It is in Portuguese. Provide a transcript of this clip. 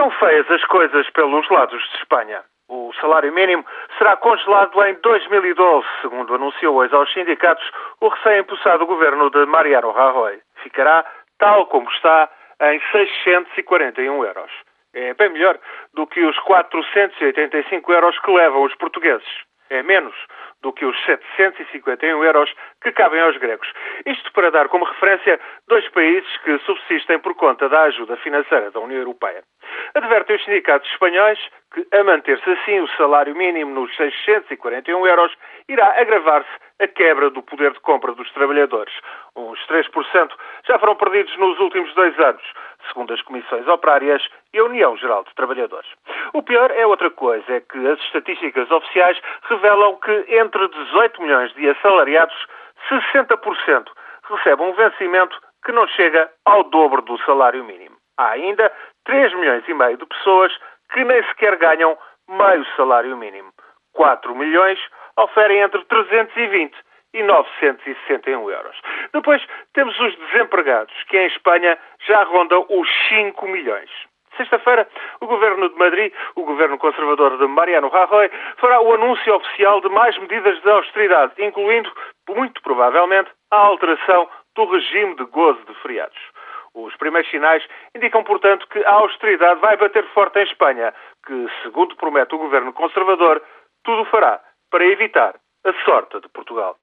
Estão feias as coisas pelos lados de Espanha. O salário mínimo será congelado em 2012, segundo anunciou hoje aos sindicatos o recém-impulsado governo de Mariano Rajoy. Ficará, tal como está, em 641 euros. É bem melhor do que os 485 euros que levam os portugueses. É menos do que os 751 euros que cabem aos gregos. Isto para dar como referência dois países que subsistem por conta da ajuda financeira da União Europeia. Advertem os sindicatos espanhóis que, a manter-se assim o salário mínimo nos 641 euros, irá agravar-se a quebra do poder de compra dos trabalhadores. Uns 3% já foram perdidos nos últimos dois anos, segundo as comissões operárias e a União Geral de Trabalhadores. O pior é outra coisa, é que as estatísticas oficiais revelam que entre 18 milhões de assalariados, 60% recebem um vencimento que não chega ao dobro do salário mínimo. Há ainda 3 milhões e meio de pessoas que nem sequer ganham meio salário mínimo. 4 milhões oferem entre 320 e 961 euros. Depois temos os desempregados, que em Espanha já rondam os 5 milhões. Sexta-feira, o Governo de Madrid, o Governo conservador de Mariano Rajoy, fará o anúncio oficial de mais medidas de austeridade, incluindo, muito provavelmente, a alteração do regime de gozo de feriados. Os primeiros sinais indicam, portanto, que a austeridade vai bater forte em Espanha, que, segundo promete o governo conservador, tudo fará para evitar a sorte de Portugal.